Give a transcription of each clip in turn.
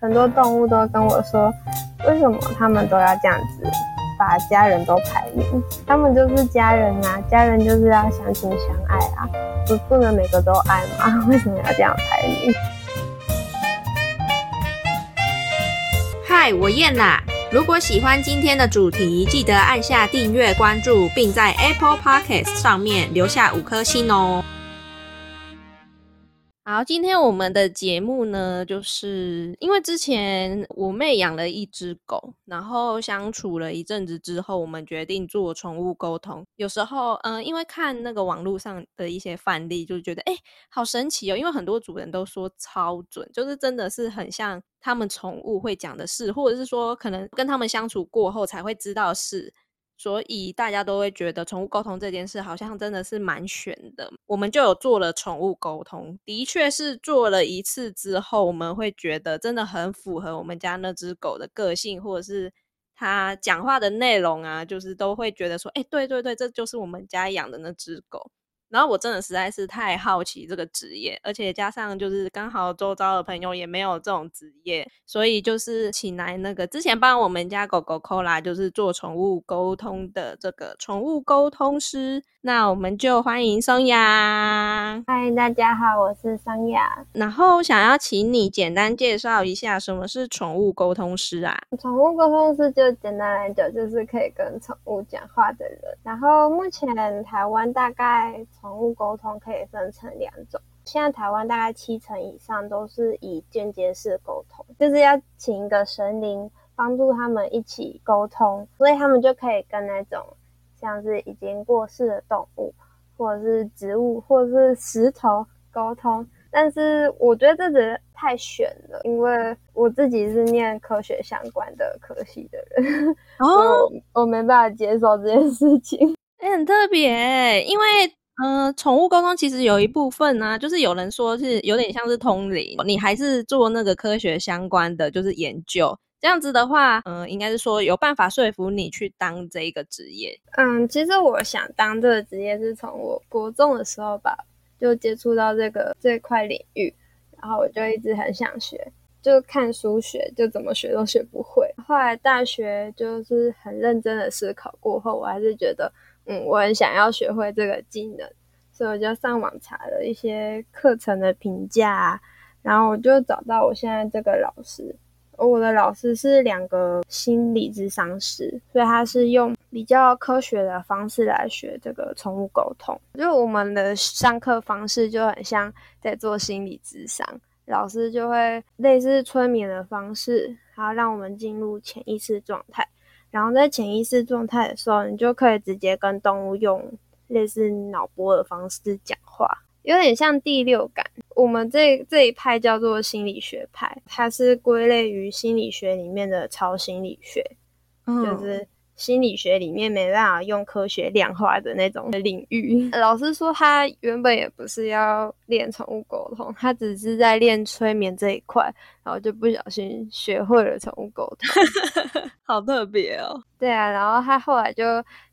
很多动物都跟我说，为什么他们都要这样子把家人都排名？他们就是家人啊，家人就是要相亲相爱啊，不不能每个都爱吗？为什么要这样排名？嗨，我燕啦！如果喜欢今天的主题，记得按下订阅、关注，并在 Apple Podcast 上面留下五颗星哦。好，今天我们的节目呢，就是因为之前我妹养了一只狗，然后相处了一阵子之后，我们决定做宠物沟通。有时候，嗯，因为看那个网络上的一些范例，就觉得哎，好神奇哦！因为很多主人都说超准，就是真的是很像他们宠物会讲的事，或者是说可能跟他们相处过后才会知道是。所以大家都会觉得宠物沟通这件事好像真的是蛮悬的。我们就有做了宠物沟通，的确是做了一次之后，我们会觉得真的很符合我们家那只狗的个性，或者是它讲话的内容啊，就是都会觉得说，哎，对对对，这就是我们家养的那只狗。然后我真的实在是太好奇这个职业，而且加上就是刚好周遭的朋友也没有这种职业，所以就是请来那个之前帮我们家狗狗扣啦，就是做宠物沟通的这个宠物沟通师。那我们就欢迎桑雅。嗨，大家好，我是桑雅。然后想要请你简单介绍一下什么是宠物沟通师啊？宠物沟通师就简单来讲，就是可以跟宠物讲话的人。然后目前台湾大概宠物沟通可以分成两种，现在台湾大概七成以上都是以间接式沟通，就是要请一个神灵帮助他们一起沟通，所以他们就可以跟那种。像是已经过世的动物，或者是植物，或者是石头沟通，但是我觉得这只太玄了，因为我自己是念科学相关的科系的人，哦，我没办法接受这件事情。哎，很特别，因为嗯，宠物沟通其实有一部分呢，就是有人说是有点像是通灵，你还是做那个科学相关的，就是研究。这样子的话，嗯，应该是说有办法说服你去当这一个职业。嗯，其实我想当这个职业是从我国中的时候吧，就接触到这个这块领域，然后我就一直很想学，就看书学，就怎么学都学不会。后来大学就是很认真的思考过后，我还是觉得，嗯，我很想要学会这个技能，所以我就上网查了一些课程的评价，然后我就找到我现在这个老师。我的老师是两个心理智商师，所以他是用比较科学的方式来学这个宠物沟通。就我们的上课方式就很像在做心理智商，老师就会类似催眠的方式，然后让我们进入潜意识状态。然后在潜意识状态的时候，你就可以直接跟动物用类似脑波的方式讲话。有点像第六感，我们这这一派叫做心理学派，它是归类于心理学里面的超心理学，就是心理学里面没办法用科学量化的那种领域。老师说他原本也不是要练宠物沟通，他只是在练催眠这一块，然后就不小心学会了宠物沟通，好特别哦。对啊，然后他后来就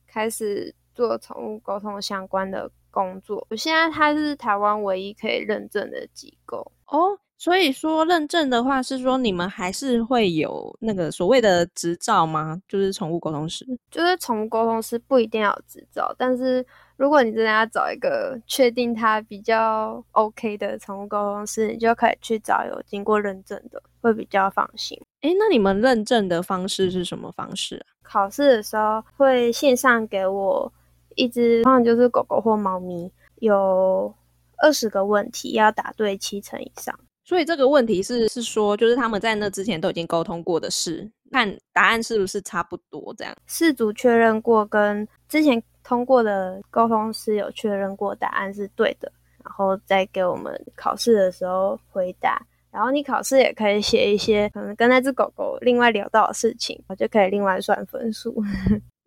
开始做宠物沟通相关的。工作，现在他是台湾唯一可以认证的机构哦。所以说，认证的话是说你们还是会有那个所谓的执照吗？就是宠物沟通师，就是宠物沟通师不一定要有执照，但是如果你真的要找一个确定它比较 OK 的宠物沟通师，你就可以去找有经过认证的，会比较放心。哎，那你们认证的方式是什么方式啊？考试的时候会线上给我。一只通常就是狗狗或猫咪，有二十个问题要答对七成以上。所以这个问题是是说，就是他们在那之前都已经沟通过的事，看答案是不是差不多这样。事主确认过，跟之前通过的沟通师有确认过答案是对的，然后再给我们考试的时候回答。然后你考试也可以写一些可能跟那只狗狗另外聊到的事情，我就可以另外算分数。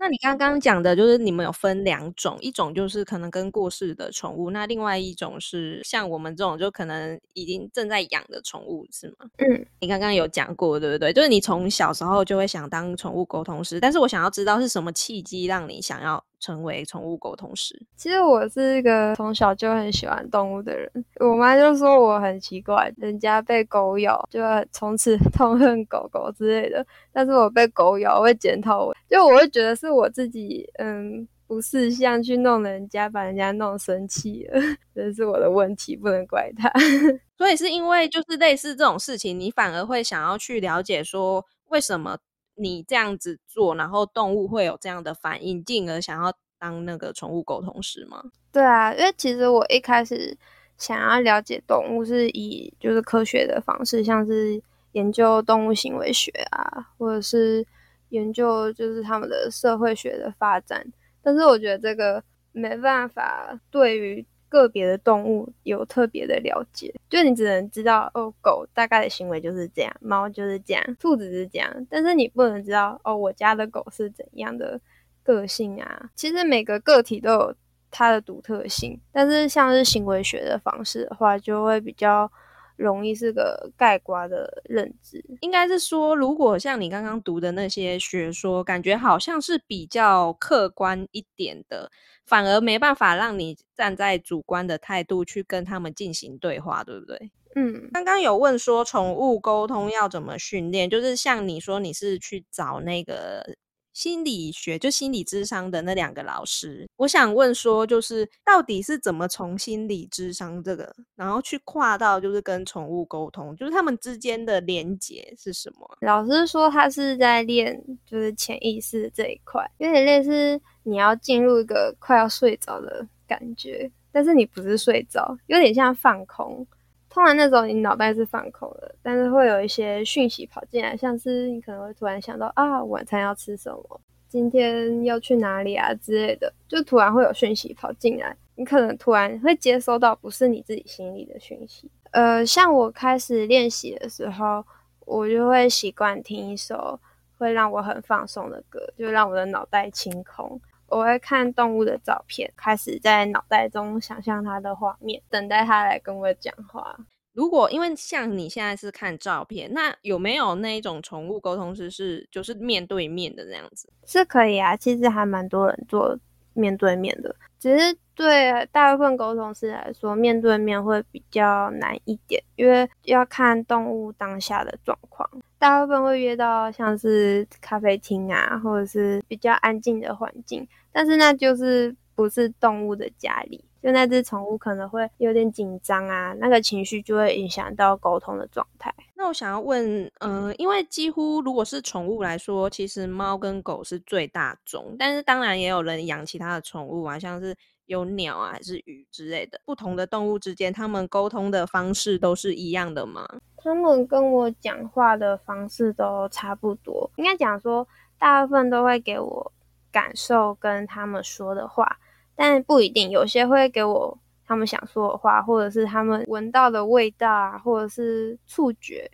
那你刚刚讲的就是你们有分两种，一种就是可能跟过世的宠物，那另外一种是像我们这种就可能已经正在养的宠物，是吗？嗯，你刚刚有讲过，对不对？就是你从小时候就会想当宠物沟通师，但是我想要知道是什么契机让你想要成为宠物沟通师？其实我是一个从小就很喜欢动物的人，我妈就说我很奇怪，人家被狗咬就从此 痛恨狗狗之类的，但是我被狗咬会检讨我，就我会觉得是我自己嗯不是像去弄人家，把人家弄生气了，这是我的问题，不能怪他。所以是因为就是类似这种事情，你反而会想要去了解说为什么你这样子做，然后动物会有这样的反应，进而想要当那个宠物沟通师吗？对啊，因为其实我一开始想要了解动物是以就是科学的方式，像是研究动物行为学啊，或者是研究就是他们的社会学的发展。但是我觉得这个没办法对于。个别的动物有特别的了解，就你只能知道哦，狗大概的行为就是这样，猫就是这样，兔子是这样，但是你不能知道哦，我家的狗是怎样的个性啊。其实每个个体都有它的独特性，但是像是行为学的方式的话，就会比较容易是个盖瓜的认知。应该是说，如果像你刚刚读的那些学说，感觉好像是比较客观一点的。反而没办法让你站在主观的态度去跟他们进行对话，对不对？嗯，刚刚有问说宠物沟通要怎么训练，就是像你说你是去找那个。心理学就心理智商的那两个老师，我想问说，就是到底是怎么从心理智商这个，然后去跨到就是跟宠物沟通，就是他们之间的连结是什么？老师说他是在练就是潜意识这一块，有点类似你要进入一个快要睡着的感觉，但是你不是睡着，有点像放空。通常那种你脑袋是放空的，但是会有一些讯息跑进来，像是你可能会突然想到啊，晚餐要吃什么，今天要去哪里啊之类的，就突然会有讯息跑进来，你可能突然会接收到不是你自己心里的讯息。呃，像我开始练习的时候，我就会习惯听一首会让我很放松的歌，就让我的脑袋清空。我会看动物的照片，开始在脑袋中想象它的画面，等待它来跟我讲话。如果因为像你现在是看照片，那有没有那一种宠物沟通师是就是面对面的那样子？是可以啊，其实还蛮多人做面对面的，只是对大部分沟通师来说，面对面会比较难一点，因为要看动物当下的状况。大部分会约到像是咖啡厅啊，或者是比较安静的环境，但是那就是不是动物的家里，就那只宠物可能会有点紧张啊，那个情绪就会影响到沟通的状态。那我想要问，嗯，因为几乎如果是宠物来说，其实猫跟狗是最大众，但是当然也有人养其他的宠物啊，像是有鸟啊，还是鱼之类的。不同的动物之间，它们沟通的方式都是一样的吗？他们跟我讲话的方式都差不多，应该讲说，大部分都会给我感受跟他们说的话，但不一定，有些会给我他们想说的话，或者是他们闻到的味道啊，或者是触觉，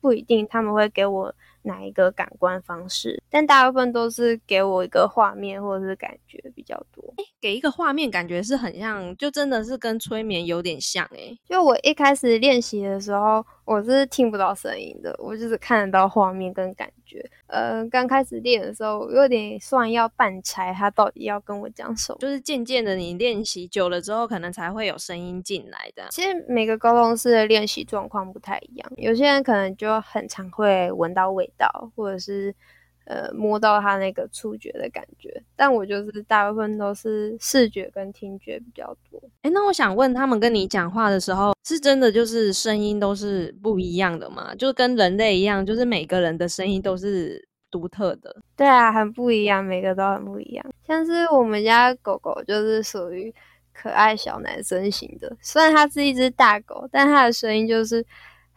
不一定他们会给我。哪一个感官方式？但大部分都是给我一个画面或者是感觉比较多。哎，给一个画面感觉是很像，就真的是跟催眠有点像。哎，就我一开始练习的时候，我是听不到声音的，我就是看得到画面跟感觉。呃，刚开始练的时候，有点算要半拆他到底要跟我讲什么。就是渐渐的，你练习久了之后，可能才会有声音进来的。其实每个沟通师的练习状况不太一样，有些人可能就很常会闻到味。到或者是呃摸到它那个触觉的感觉，但我就是大部分都是视觉跟听觉比较多。哎，那我想问他们跟你讲话的时候，是真的就是声音都是不一样的吗？就跟人类一样，就是每个人的声音都是独特的？对啊，很不一样，每个都很不一样。像是我们家狗狗就是属于可爱小男生型的，虽然它是一只大狗，但它的声音就是。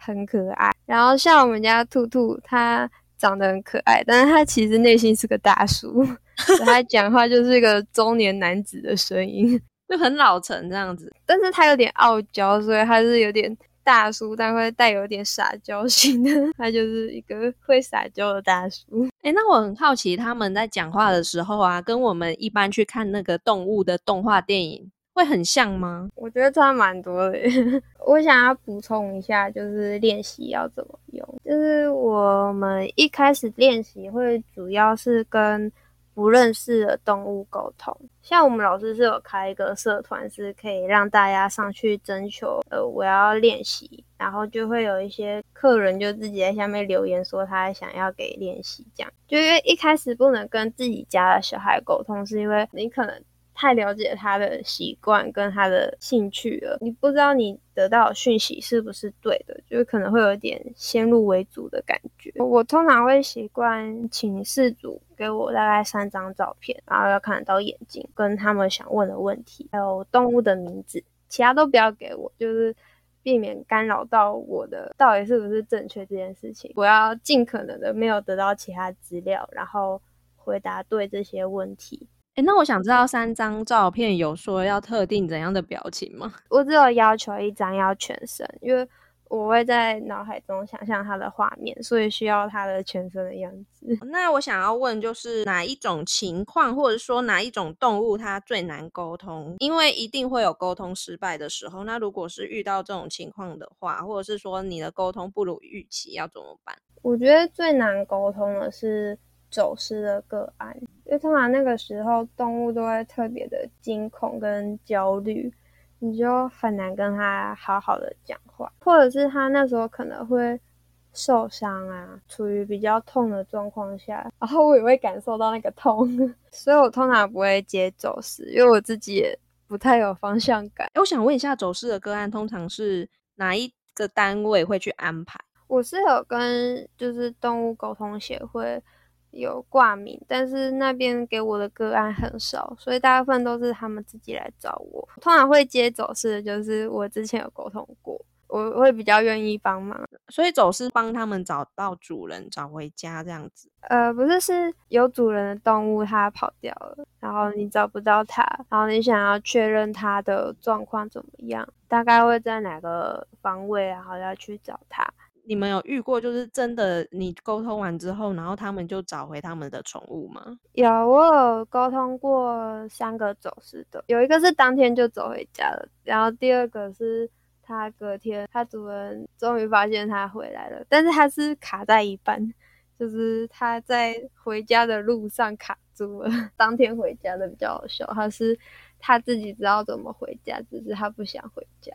很可爱，然后像我们家兔兔，它长得很可爱，但是它其实内心是个大叔，它讲话就是一个中年男子的声音，就很老成这样子。但是它有点傲娇，所以它是有点大叔，但会带有点撒娇型的，它就是一个会撒娇的大叔。哎，那我很好奇，他们在讲话的时候啊，跟我们一般去看那个动物的动画电影。会很像吗？我觉得差蛮多的。我想要补充一下，就是练习要怎么用。就是我们一开始练习会主要是跟不认识的动物沟通。像我们老师是有开一个社团，是可以让大家上去征求，呃，我要练习，然后就会有一些客人就自己在下面留言说他想要给练习，这样。就因为一开始不能跟自己家的小孩沟通，是因为你可能。太了解他的习惯跟他的兴趣了，你不知道你得到讯息是不是对的，就是可能会有点先入为主的感觉。我通常会习惯请事主给我大概三张照片，然后要看得到眼睛，跟他们想问的问题，还有动物的名字，其他都不要给我，就是避免干扰到我的到底是不是正确这件事情。我要尽可能的没有得到其他资料，然后回答对这些问题。哎，那我想知道三张照片有说要特定怎样的表情吗？我只有要求一张要全身，因为我会在脑海中想象他的画面，所以需要他的全身的样子。那我想要问，就是哪一种情况，或者说哪一种动物它最难沟通？因为一定会有沟通失败的时候。那如果是遇到这种情况的话，或者是说你的沟通不如预期，要怎么办？我觉得最难沟通的是。走失的个案，因为通常那个时候动物都会特别的惊恐跟焦虑，你就很难跟他好好的讲话，或者是他那时候可能会受伤啊，处于比较痛的状况下，然后我也会感受到那个痛，所以我通常不会接走失，因为我自己也不太有方向感。我想问一下，走失的个案通常是哪一个单位会去安排？我是有跟就是动物沟通协会。有挂名，但是那边给我的个案很少，所以大部分都是他们自己来找我。通常会接走失的，就是我之前有沟通过，我会比较愿意帮忙。所以走失帮他们找到主人，找回家这样子。呃，不是，是有主人的动物它跑掉了，然后你找不到它，然后你想要确认它的状况怎么样，大概会在哪个方位，然后要去找它。你们有遇过就是真的，你沟通完之后，然后他们就找回他们的宠物吗？有，我有沟通过三个走失的，有一个是当天就走回家了，然后第二个是他隔天，他主人终于发现他回来了，但是他是卡在一半，就是他在回家的路上卡住了。当天回家的比较好笑，他是。他自己知道怎么回家，只是他不想回家。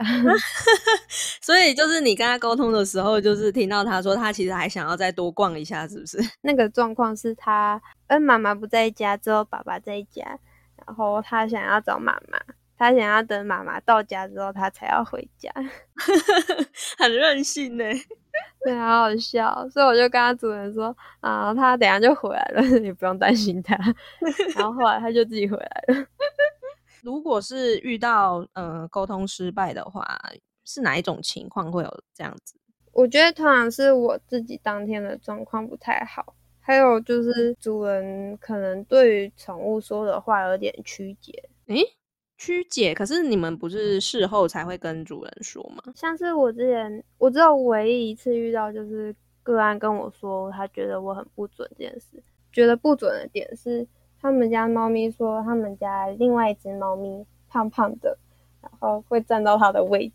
所以就是你跟他沟通的时候，就是听到他说他其实还想要再多逛一下，是不是？那个状况是他，嗯，妈妈不在家，之后爸爸在家，然后他想要找妈妈，他想要等妈妈到家之后，他才要回家，很任性呢。对，好好笑。所以我就跟他主人说啊，他等下就回来了，你不用担心他。然后后来他就自己回来了。如果是遇到呃沟通失败的话，是哪一种情况会有这样子？我觉得通常是我自己当天的状况不太好，还有就是主人可能对于宠物说的话有点曲解。诶，曲解？可是你们不是事后才会跟主人说吗？像是我之前，我只有唯一一次遇到，就是个案跟我说，他觉得我很不准这件事。觉得不准的点是。他们家猫咪说，他们家另外一只猫咪胖胖的，然后会占到它的位置。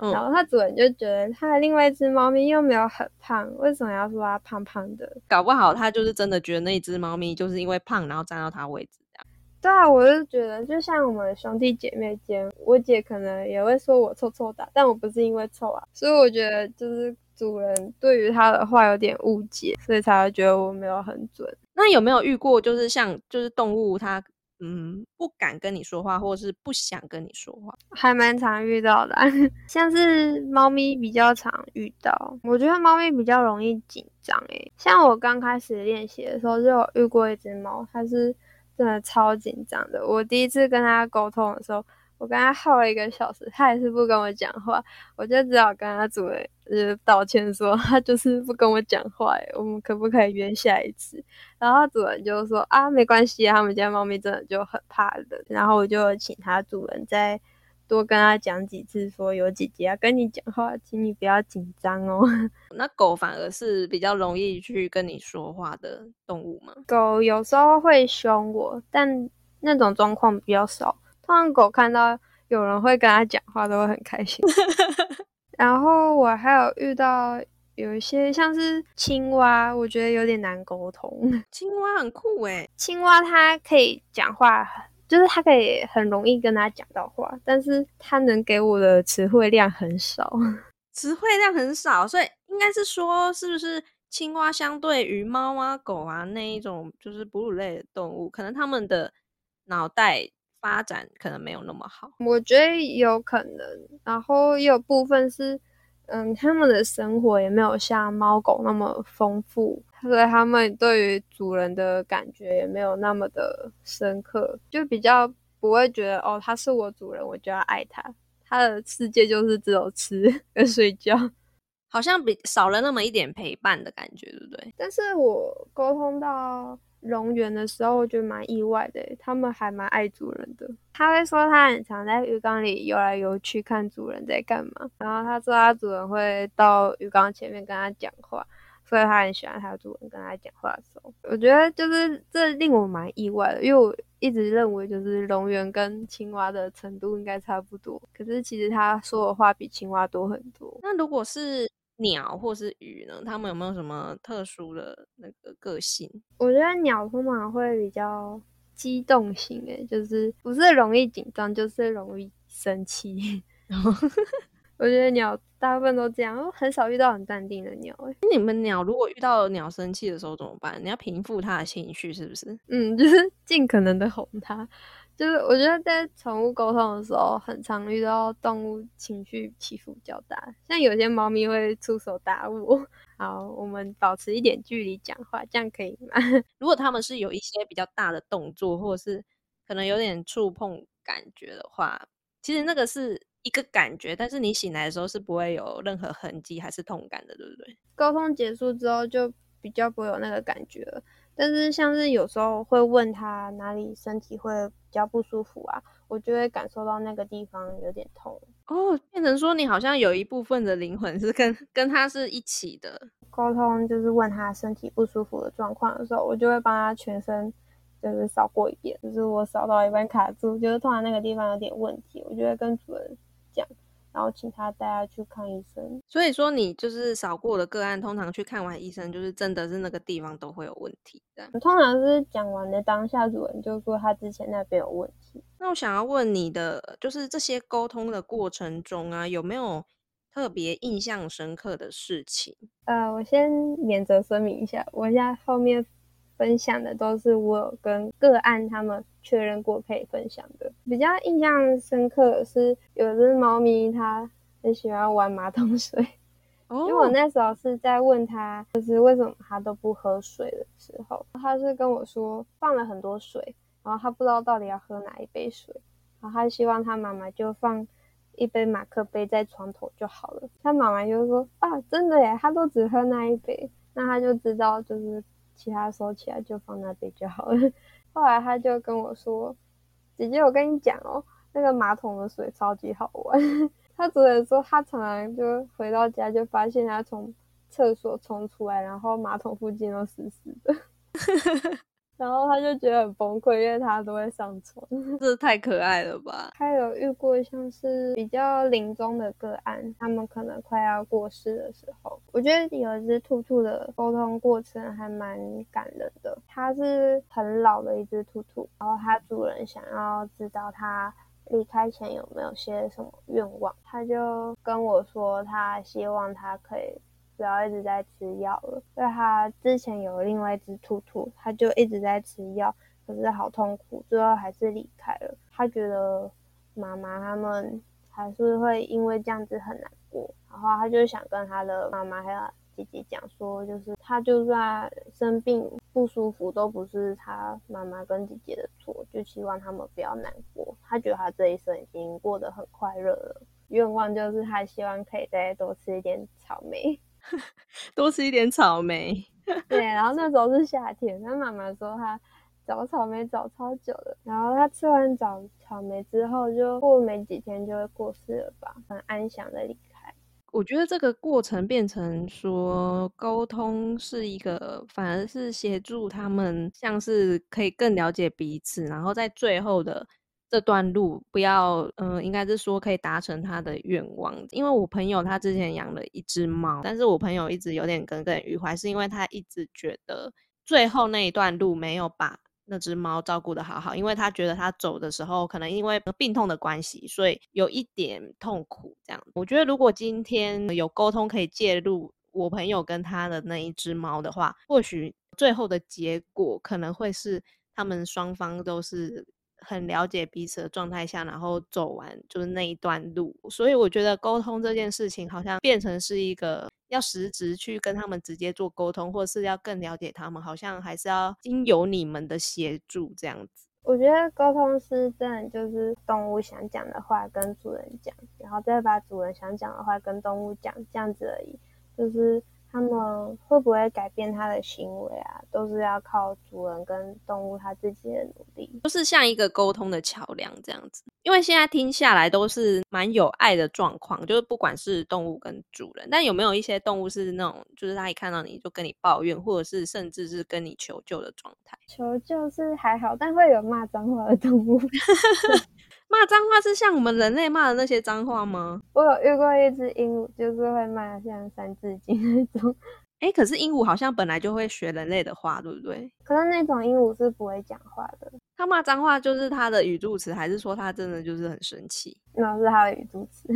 然后它主人就觉得，它的另外一只猫咪又没有很胖，为什么要说它胖胖的？搞不好他就是真的觉得那只猫咪就是因为胖，然后占到它位置这样。对啊，我就觉得，就像我们兄弟姐妹间，我姐可能也会说我臭臭的，但我不是因为臭啊，所以我觉得就是主人对于他的话有点误解，所以才会觉得我没有很准。那有没有遇过，就是像就是动物它嗯不敢跟你说话，或者是不想跟你说话，还蛮常遇到的。像是猫咪比较常遇到，我觉得猫咪比较容易紧张诶。像我刚开始练习的时候，就有遇过一只猫，它是真的超紧张的。我第一次跟它沟通的时候。我跟他耗了一个小时，他还是不跟我讲话，我就只好跟他主人呃道歉说他就是不跟我讲话，我们可不可以约下一次？然后主人就说啊没关系，他们家猫咪真的就很怕的。然后我就请他主人再多跟他讲几次，说有姐姐要跟你讲话，请你不要紧张哦。那狗反而是比较容易去跟你说话的动物吗？狗有时候会凶我，但那种状况比较少。放狗看到有人会跟他讲话，都会很开心。然后我还有遇到有一些像是青蛙，我觉得有点难沟通。青蛙很酷诶，青蛙它可以讲话，就是它可以很容易跟它讲到话，但是它能给我的词汇量很少，词汇量很少，所以应该是说，是不是青蛙相对于猫啊、狗啊那一种就是哺乳类的动物，可能它们的脑袋发展可能没有那么好？我觉得有可能，然后也有部分是。嗯，他们的生活也没有像猫狗那么丰富，所以他们对于主人的感觉也没有那么的深刻，就比较不会觉得哦，他是我主人，我就要爱他。他的世界就是只有吃 跟睡觉，好像比少了那么一点陪伴的感觉，对不对？但是我沟通到。龙源的时候，我觉得蛮意外的，他们还蛮爱主人的。他会说他很常在鱼缸里游来游去，看主人在干嘛。然后他说他主人会到鱼缸前面跟他讲话，所以他很喜欢他主人跟他讲话的时候。我觉得就是这令我蛮意外的，因为我一直认为就是龙源跟青蛙的程度应该差不多，可是其实他说的话比青蛙多很多。那如果是？鸟或是鱼呢？它们有没有什么特殊的那个个性？我觉得鸟通常会比较机动型，诶，就是不是容易紧张，就是容易生气。我觉得鸟大部分都这样，很少遇到很淡定的鸟。诶，你们鸟如果遇到鸟生气的时候怎么办？你要平复它的情绪，是不是？嗯，就是尽可能的哄它。就是我觉得在宠物沟通的时候，很常遇到动物情绪起伏较大，像有些猫咪会出手打我。好，我们保持一点距离讲话，这样可以吗？如果他们是有一些比较大的动作，或者是可能有点触碰感觉的话，其实那个是一个感觉，但是你醒来的时候是不会有任何痕迹还是痛感的，对不对？沟通结束之后就比较不会有那个感觉了。但是像是有时候会问他哪里身体会比较不舒服啊，我就会感受到那个地方有点痛哦，变成说你好像有一部分的灵魂是跟跟他是一起的沟通，就是问他身体不舒服的状况的时候，我就会帮他全身就是扫过一遍，就是我扫到一半卡住，就是突然那个地方有点问题，我就会跟主人讲。然后请他带他去看医生。所以说，你就是扫过的个案，通常去看完医生，就是真的是那个地方都会有问题。通常是讲完的当下，主人就说他之前那边有问题。那我想要问你的，就是这些沟通的过程中啊，有没有特别印象深刻的事情？呃，我先免责声明一下，我现在后面。分享的都是我跟个案他们确认过可以分享的。比较印象深刻的是，有只猫咪它很喜欢玩马桶水，因为我那时候是在问他，就是为什么他都不喝水的时候，他是跟我说放了很多水，然后他不知道到底要喝哪一杯水，然后他希望他妈妈就放一杯马克杯在床头就好了。他妈妈就说啊，真的耶，他都只喝那一杯，那他就知道就是。其他收起来就放那边就好了。后来他就跟我说：“姐姐，我跟你讲哦，那个马桶的水超级好玩。”他只能说他常常就回到家就发现他从厕所冲出来，然后马桶附近都湿湿的。然后他就觉得很崩溃，因为他都会上床，这太可爱了吧？还有遇过像是比较临终的个案，他们可能快要过世的时候，我觉得有一只兔兔的沟通过程还蛮感人的。它是很老的一只兔兔，然后它主人想要知道它离开前有没有些什么愿望，他就跟我说，他希望它可以。不要一直在吃药了，因为他之前有另外一只兔兔，他就一直在吃药，可是好痛苦，最后还是离开了。他觉得妈妈他们还是会因为这样子很难过，然后他就想跟他的妈妈还有姐姐讲说，就是他就算生病不舒服，都不是他妈妈跟姐姐的错，就希望他们不要难过。他觉得他这一生已经过得很快乐了，愿望就是他希望可以再多吃一点草莓。多吃一点草莓。对，然后那时候是夏天，他妈妈说他找草莓找超久了，然后他吃完找草莓之后，就过没几天就会过世了吧，很安详的离开。我觉得这个过程变成说沟通是一个，反而是协助他们，像是可以更了解彼此，然后在最后的这段路不要，嗯，应该是说可以达成他的愿望。因为我朋友他之前养了一只猫，但是我朋友一直有点耿耿于怀，是因为他一直觉得最后那一段路没有把那只猫照顾的好好，因为他觉得他走的时候可能因为病痛的关系，所以有一点痛苦。这样，我觉得如果今天有沟通可以介入我朋友跟他的那一只猫的话，或许最后的结果可能会是他们双方都是。很了解彼此的状态下，然后走完就是那一段路，所以我觉得沟通这件事情好像变成是一个要实质去跟他们直接做沟通，或是要更了解他们，好像还是要经由你们的协助这样子。我觉得沟通是真的就是动物想讲的话跟主人讲，然后再把主人想讲的话跟动物讲，这样子而已，就是。他们会不会改变它的行为啊？都是要靠主人跟动物它自己的努力，就是像一个沟通的桥梁这样子。因为现在听下来都是蛮有爱的状况，就是不管是动物跟主人，但有没有一些动物是那种，就是他一看到你就跟你抱怨，或者是甚至是跟你求救的状态？求救是还好，但会有骂脏话的动物。骂脏话是像我们人类骂的那些脏话吗？我有遇过一只鹦鹉，就是会骂像三字经那种。哎，可是鹦鹉好像本来就会学人类的话，对不对？可是那种鹦鹉是不会讲话的。它骂脏话就是它的语助词，还是说它真的就是很生气？那是它的语助词。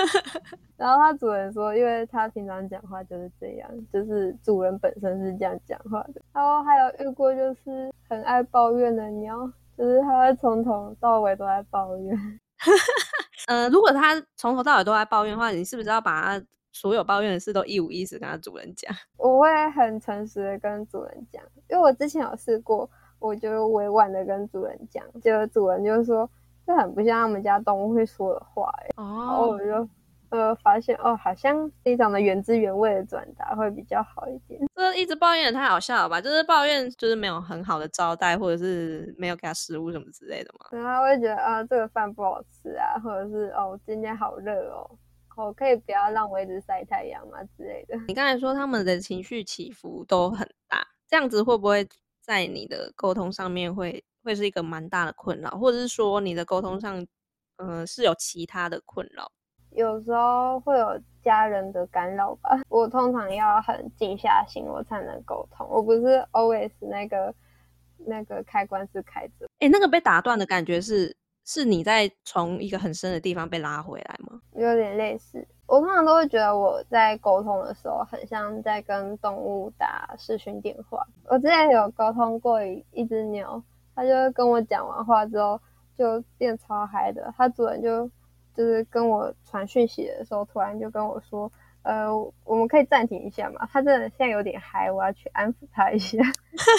然后它主人说，因为它平常讲话就是这样，就是主人本身是这样讲话的。然后还有遇过就是很爱抱怨的鸟。就是他会从头到尾都在抱怨，呃，如果他从头到尾都在抱怨的话，你是不是要把他所有抱怨的事都一五一十跟他主人讲？我会很诚实的跟主人讲，因为我之前有试过，我就委婉的跟主人讲，结果主人就说这很不像他们家动物会说的话，哎，然后我就。呃，发现哦，好像非常的原汁原味的转达会比较好一点。这一直抱怨也太好笑了吧？就是抱怨，就是没有很好的招待，或者是没有给他食物什么之类的嘛。然后会觉得啊，这个饭不好吃啊，或者是哦，今天好热哦，我可以不要让我一直晒太阳嘛之类的。你刚才说他们的情绪起伏都很大，这样子会不会在你的沟通上面会会是一个蛮大的困扰，或者是说你的沟通上，嗯，是有其他的困扰？有时候会有家人的干扰吧，我通常要很静下心，我才能沟通。我不是 always 那个那个开关是开着。哎，那个被打断的感觉是是你在从一个很深的地方被拉回来吗？有点类似。我通常都会觉得我在沟通的时候，很像在跟动物打视讯电话。我之前有沟通过一一只牛，它就跟我讲完话之后就变超嗨的，它主人就。就是跟我传讯息的时候，突然就跟我说：“呃，我们可以暂停一下嘛？”他真的现在有点嗨，我要去安抚他一下，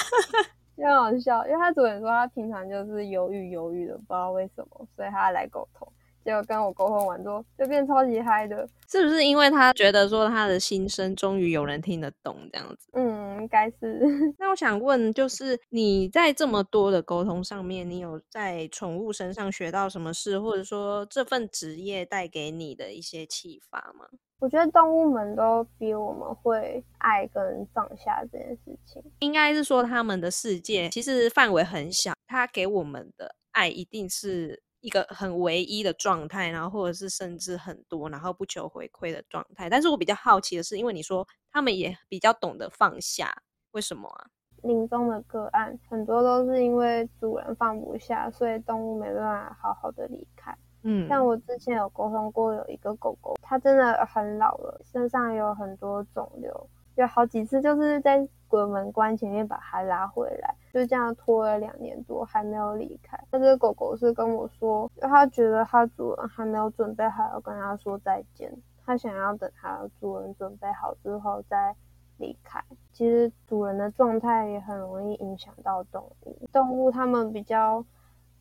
就很好笑。因为他主人说他平常就是犹豫犹豫的，不知道为什么，所以他来沟通。结果跟我沟通完之后，就变超级嗨的，是不是因为他觉得说他的心声终于有人听得懂这样子？嗯，应该是。那我想问，就是你在这么多的沟通上面，你有在宠物身上学到什么事，或者说这份职业带给你的一些启发吗？我觉得动物们都比我们会爱跟放下这件事情，应该是说他们的世界其实范围很小，他给我们的爱一定是。一个很唯一的状态，然后或者是甚至很多，然后不求回馈的状态。但是我比较好奇的是，因为你说他们也比较懂得放下，为什么啊？临终的个案很多都是因为主人放不下，所以动物没办法好好的离开。嗯，像我之前有沟通过，有一个狗狗，它真的很老了，身上有很多肿瘤。有好几次就是在鬼门关前面把它拉回来，就这样拖了两年多还没有离开。那只狗狗是跟我说，它觉得它主人还没有准备好要跟它说再见，它想要等它主人准备好之后再离开。其实主人的状态也很容易影响到动物，动物它们比较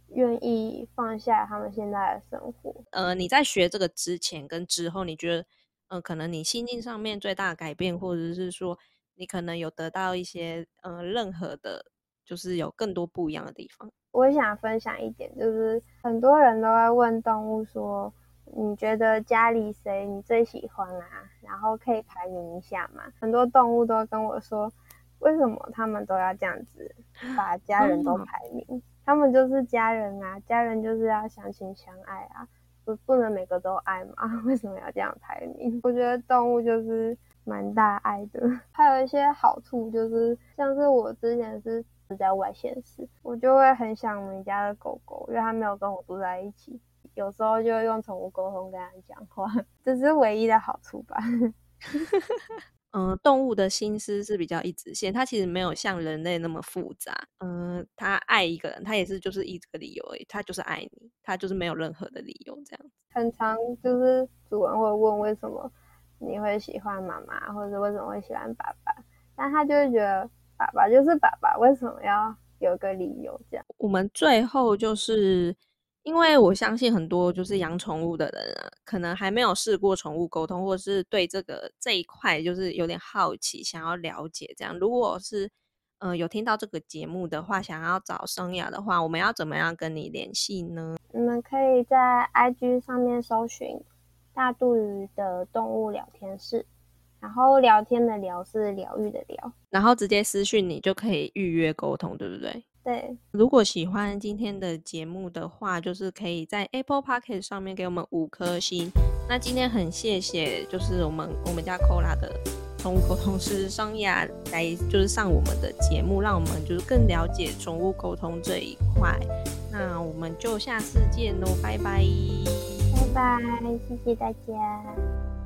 愿意放下他们现在的生活。呃，你在学这个之前跟之后，你觉得？嗯，可能你心境上面最大的改变，或者是说你可能有得到一些，呃，任何的，就是有更多不一样的地方。我想分享一点，就是很多人都会问动物说，你觉得家里谁你最喜欢啊？然后可以排名一下嘛？很多动物都跟我说，为什么他们都要这样子把家人都排名？他们就是家人啊，家人就是要相亲相爱啊，不能每个都爱嘛？为什么要这样排名？我觉得动物就是蛮大爱的，还有一些好处就是，像是我之前是在外县市，我就会很想我们家的狗狗，因为它没有跟我住在一起，有时候就用宠物沟通跟它讲话，这是唯一的好处吧。嗯，动物的心思是比较一直线，它其实没有像人类那么复杂。嗯，它爱一个人，它也是就是一个理由而已，它就是爱你，它就是没有任何的理由这样子。很常就是主人会问为什么你会喜欢妈妈，或者为什么会喜欢爸爸，但他就会觉得爸爸就是爸爸，为什么要有个理由这样？我们最后就是。因为我相信很多就是养宠物的人啊，可能还没有试过宠物沟通，或者是对这个这一块就是有点好奇，想要了解这样。如果是呃有听到这个节目的话，想要找生涯的话，我们要怎么样跟你联系呢？你们可以在 IG 上面搜寻大肚鱼的动物聊天室，然后聊天的聊是疗愈的疗，然后直接私讯你就可以预约沟通，对不对？对，如果喜欢今天的节目的话，就是可以在 Apple p o c k e t 上面给我们五颗星。那今天很谢谢，就是我们我们家 Cola 的宠物沟通师桑雅来，就是上我们的节目，让我们就是更了解宠物沟通这一块。那我们就下次见喽，拜拜，拜拜，谢谢大家。